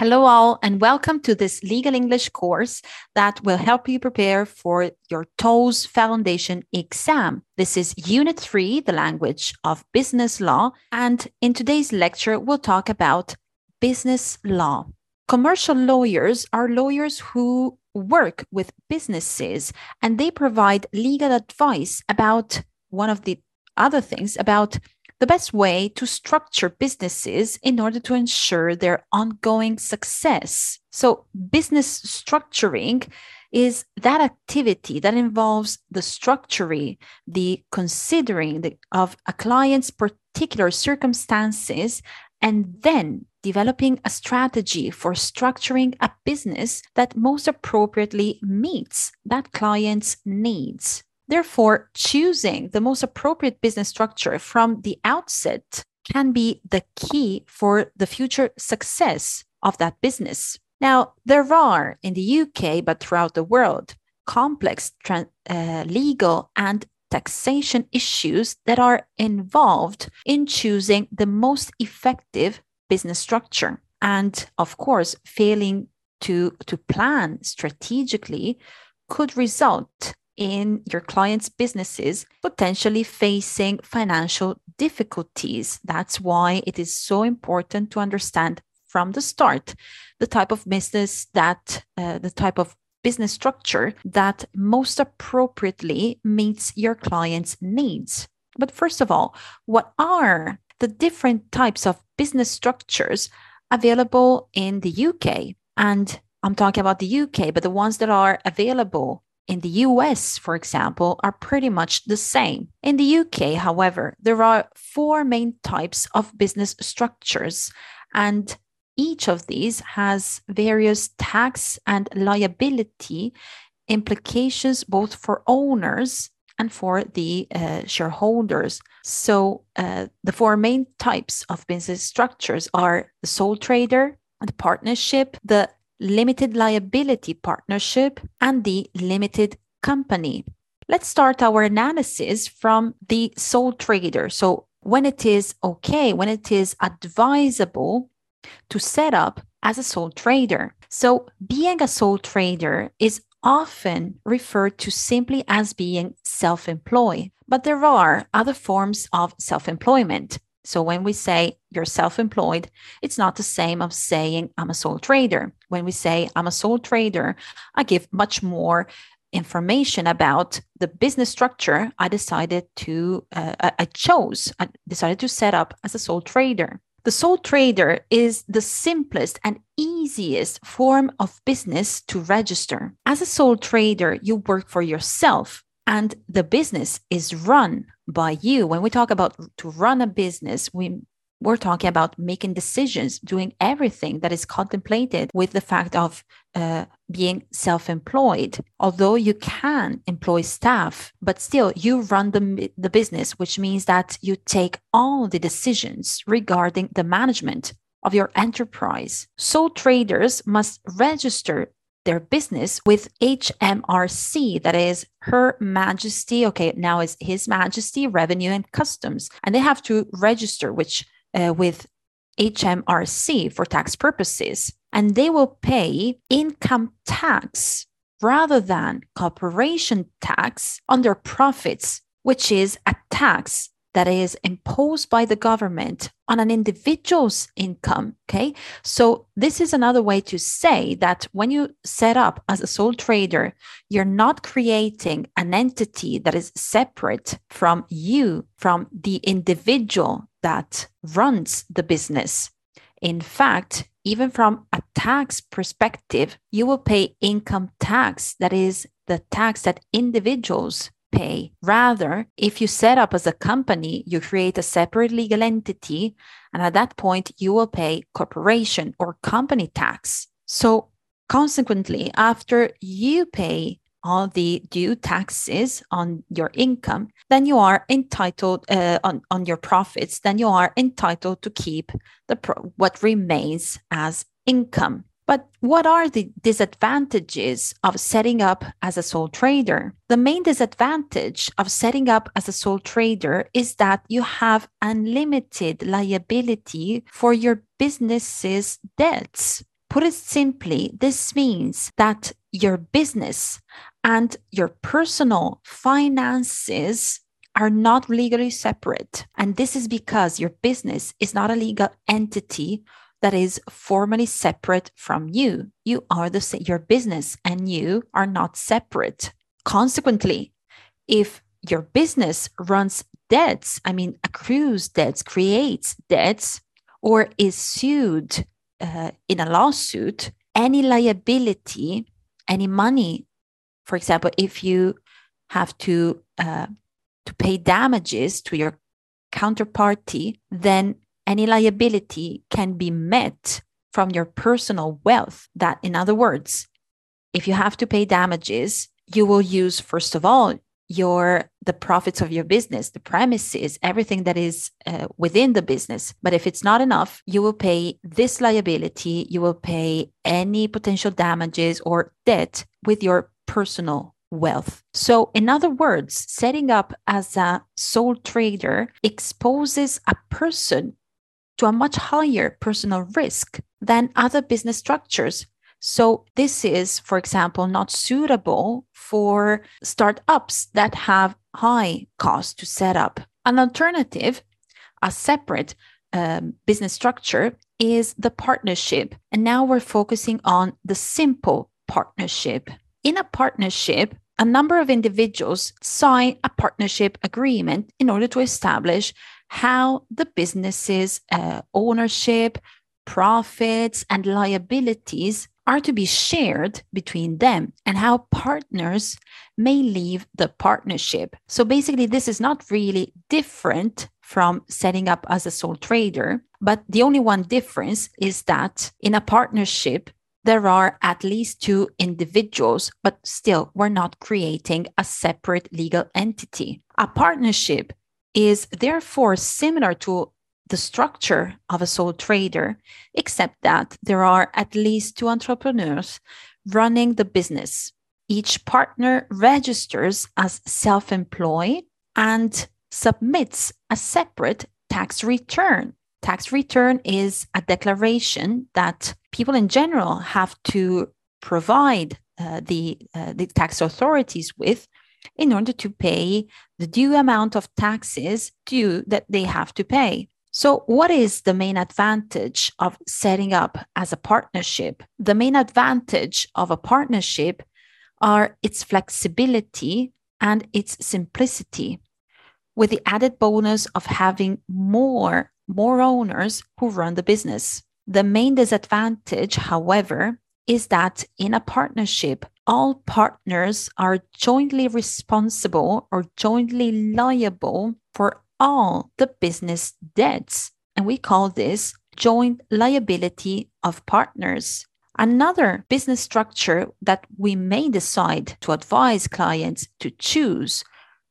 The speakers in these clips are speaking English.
Hello, all, and welcome to this legal English course that will help you prepare for your TOLES Foundation exam. This is Unit 3, the language of business law. And in today's lecture, we'll talk about business law. Commercial lawyers are lawyers who work with businesses and they provide legal advice about one of the other things about the best way to structure businesses in order to ensure their ongoing success. So, business structuring is that activity that involves the structuring, the considering the, of a client's particular circumstances, and then developing a strategy for structuring a business that most appropriately meets that client's needs. Therefore, choosing the most appropriate business structure from the outset can be the key for the future success of that business. Now, there are in the UK, but throughout the world, complex uh, legal and taxation issues that are involved in choosing the most effective business structure. And of course, failing to, to plan strategically could result in your clients' businesses potentially facing financial difficulties. That's why it is so important to understand from the start the type of business that, uh, the type of business structure that most appropriately meets your client's needs. But first of all, what are the different types of business structures available in the UK? And I'm talking about the UK, but the ones that are available in the US, for example, are pretty much the same. In the UK, however, there are four main types of business structures, and each of these has various tax and liability implications both for owners and for the uh, shareholders. So, uh, the four main types of business structures are the sole trader, the partnership, the limited liability partnership, and the limited company. Let's start our analysis from the sole trader. So, when it is okay, when it is advisable to set up as a sole trader. So, being a sole trader is often referred to simply as being self employed, but there are other forms of self employment. So when we say you're self employed, it's not the same of saying I'm a sole trader. When we say I'm a sole trader, I give much more information about the business structure I decided to, uh, I chose, I decided to set up as a sole trader. The sole trader is the simplest and easiest form of business to register. As a sole trader, you work for yourself and the business is run by you. When we talk about to run a business, we we're talking about making decisions, doing everything that is contemplated with the fact of uh, being self employed. Although you can employ staff, but still you run the, the business, which means that you take all the decisions regarding the management of your enterprise. So traders must register their business with HMRC, that is Her Majesty, okay, now is His Majesty Revenue and Customs, and they have to register which uh, with HMRC for tax purposes, and they will pay income tax rather than corporation tax on their profits, which is a tax that is imposed by the government on an individual's income. Okay. So, this is another way to say that when you set up as a sole trader, you're not creating an entity that is separate from you, from the individual that runs the business. In fact, even from a tax perspective, you will pay income tax, that is, the tax that individuals pay. Rather, if you set up as a company, you create a separate legal entity, and at that point, you will pay corporation or company tax. So, consequently, after you pay all the due taxes on your income, then you are entitled uh, on, on your profits, then you are entitled to keep the pro- what remains as income. But what are the disadvantages of setting up as a sole trader? The main disadvantage of setting up as a sole trader is that you have unlimited liability for your business's debts. Put it simply, this means that your business and your personal finances are not legally separate. And this is because your business is not a legal entity that is formally separate from you. You are the your business and you are not separate. Consequently, if your business runs debts, I mean, accrues debts, creates debts, or is sued uh, in a lawsuit, any liability, any money, for example, if you have to uh, to pay damages to your counterparty, then any liability can be met from your personal wealth. That, in other words, if you have to pay damages, you will use, first of all, your the profits of your business the premises everything that is uh, within the business but if it's not enough you will pay this liability you will pay any potential damages or debt with your personal wealth so in other words setting up as a sole trader exposes a person to a much higher personal risk than other business structures so this is, for example, not suitable for startups that have high cost to set up. An alternative, a separate um, business structure is the partnership. And now we're focusing on the simple partnership. In a partnership, a number of individuals sign a partnership agreement in order to establish how the business's uh, ownership, profits, and liabilities are to be shared between them and how partners may leave the partnership. So basically, this is not really different from setting up as a sole trader, but the only one difference is that in a partnership, there are at least two individuals, but still, we're not creating a separate legal entity. A partnership is therefore similar to the structure of a sole trader, except that there are at least two entrepreneurs running the business. Each partner registers as self employed and submits a separate tax return. Tax return is a declaration that people in general have to provide uh, the, uh, the tax authorities with in order to pay the due amount of taxes due that they have to pay. So, what is the main advantage of setting up as a partnership? The main advantage of a partnership are its flexibility and its simplicity, with the added bonus of having more, more owners who run the business. The main disadvantage, however, is that in a partnership, all partners are jointly responsible or jointly liable for all the business debts. And we call this joint liability of partners. Another business structure that we may decide to advise clients to choose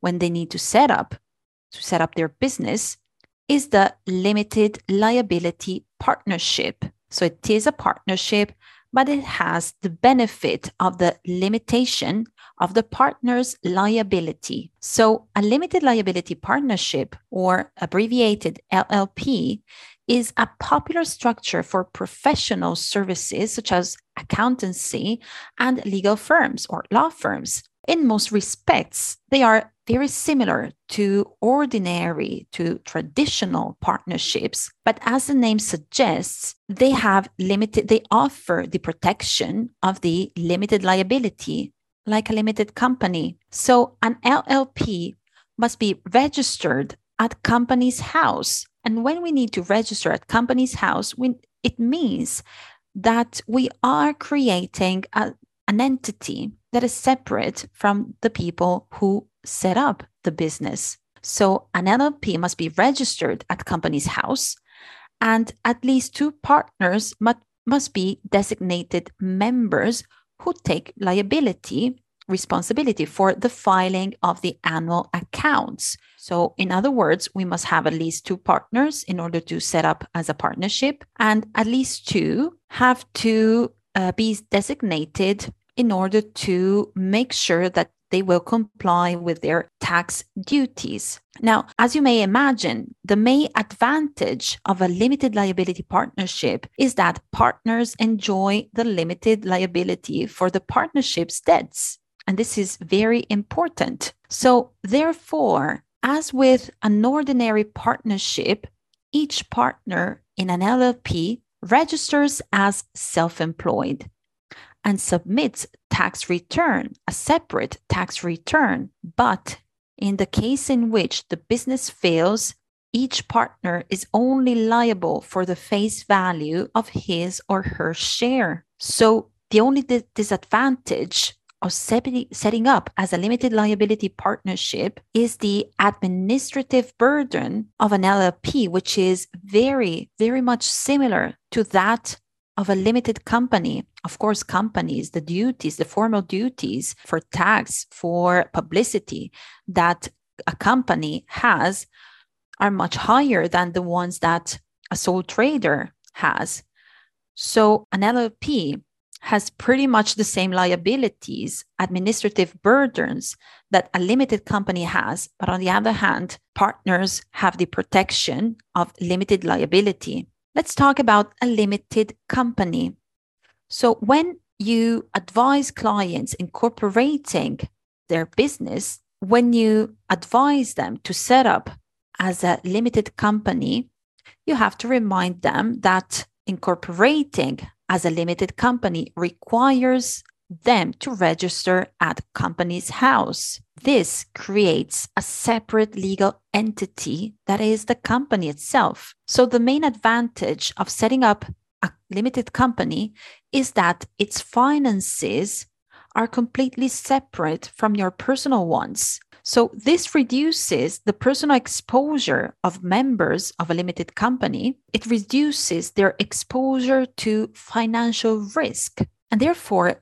when they need to set up to set up their business is the limited liability partnership. So it is a partnership, but it has the benefit of the limitation of the partner's liability. So, a limited liability partnership, or abbreviated LLP, is a popular structure for professional services such as accountancy and legal firms or law firms. In most respects, they are very similar to ordinary, to traditional partnerships. But as the name suggests, they have limited, they offer the protection of the limited liability like a limited company. So an LLP must be registered at Companies House. And when we need to register at Companies House, we, it means that we are creating a, an entity that is separate from the people who set up the business. So an LLP must be registered at Companies House, and at least two partners must, must be designated members who take liability responsibility for the filing of the annual accounts. So, in other words, we must have at least two partners in order to set up as a partnership, and at least two have to uh, be designated in order to make sure that they will comply with their tax duties. Now, as you may imagine, the main advantage of a limited liability partnership is that partners enjoy the limited liability for the partnership's debts. And this is very important. So, therefore, as with an ordinary partnership, each partner in an LLP registers as self employed and submits tax return, a separate tax return. But in the case in which the business fails, each partner is only liable for the face value of his or her share. So the only disadvantage of setting up as a limited liability partnership is the administrative burden of an LLP, which is very, very much similar to that of a limited company. Of course, companies, the duties, the formal duties for tax, for publicity that a company has are much higher than the ones that a sole trader has. So, an LLP has pretty much the same liabilities, administrative burdens that a limited company has. But on the other hand, partners have the protection of limited liability. Let's talk about a limited company. So, when you advise clients incorporating their business, when you advise them to set up as a limited company, you have to remind them that incorporating as a limited company requires them to register at Companies House. This creates a separate legal entity that is the company itself. So, the main advantage of setting up a limited company is that its finances are completely separate from your personal ones. So, this reduces the personal exposure of members of a limited company. It reduces their exposure to financial risk. And therefore,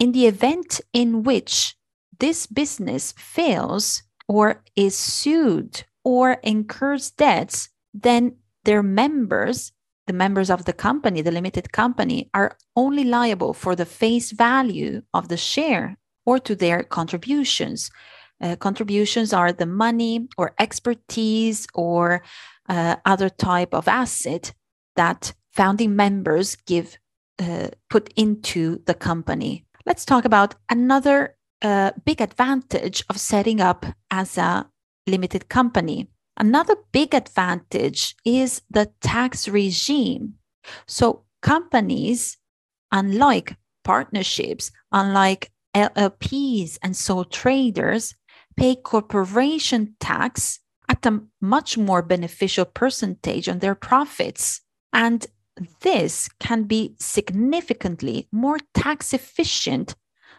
in the event in which this business fails or is sued or incurs debts, then their members, the members of the company, the limited company, are only liable for the face value of the share or to their contributions. Uh, contributions are the money or expertise or uh, other type of asset that founding members give uh, put into the company. Let's talk about another uh, big advantage of setting up as a limited company. Another big advantage is the tax regime. So companies, unlike partnerships, unlike LLPs and sole traders, pay corporation tax at a much more beneficial percentage on their profits. And this can be significantly more tax efficient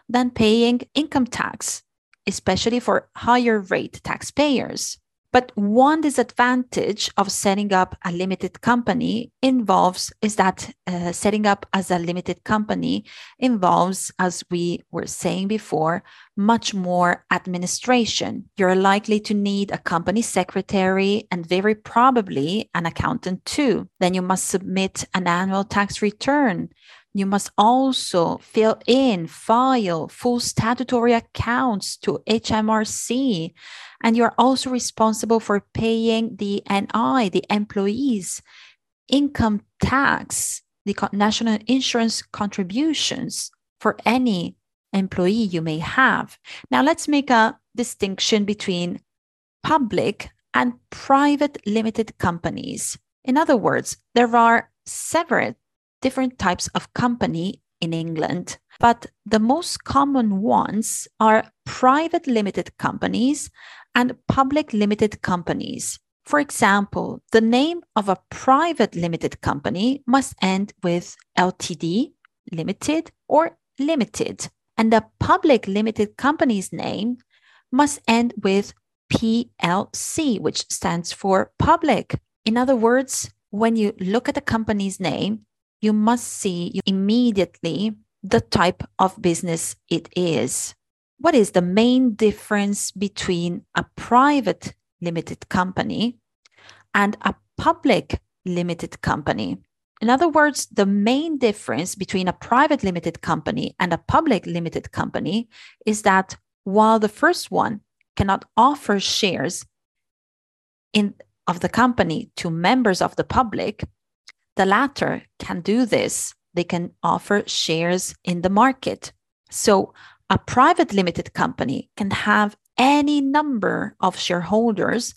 than paying income tax, especially for higher rate taxpayers. But one disadvantage of setting up a limited company involves is that uh, setting up as a limited company involves, as we were saying before, much more administration. You're likely to need a company secretary and very probably an accountant too. Then you must submit an annual tax return you must also fill in, file full statutory accounts to HMRC. And you're also responsible for paying the NI, the employees' income tax, the national insurance contributions for any employee you may have. Now, let's make a distinction between public and private limited companies. In other words, there are separate different types of company in England, but the most common ones are private limited companies and public limited companies. For example, the name of a private limited company must end with LTD, limited, or limited, and a public limited company's name must end with PLC, which stands for public. In other words, when you look at a company's name, you must see immediately the type of business it is. What is the main difference between a private limited company and a public limited company? In other words, the main difference between a private limited company and a public limited company is that while the first one cannot offer shares in of the company to members of the public, the latter can do this. They can offer shares in the market. So a private limited company can have any number of shareholders.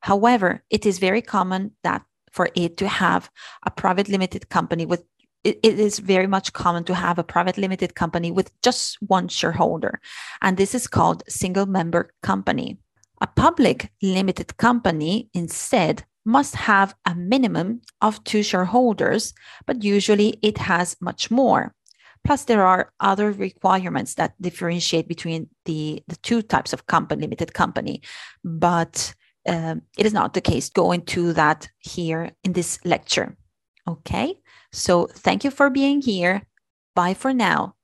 However, it is very common that for it to have a private limited company with it, is very much common to have a private limited company with just one shareholder. And this is called single member company. A public limited company instead must have a minimum of two shareholders, but usually it has much more. Plus, there are other requirements that differentiate between the, the two types of company, limited company. But um, it is not the case. Go into that here in this lecture. Okay, so thank you for being here. Bye for now.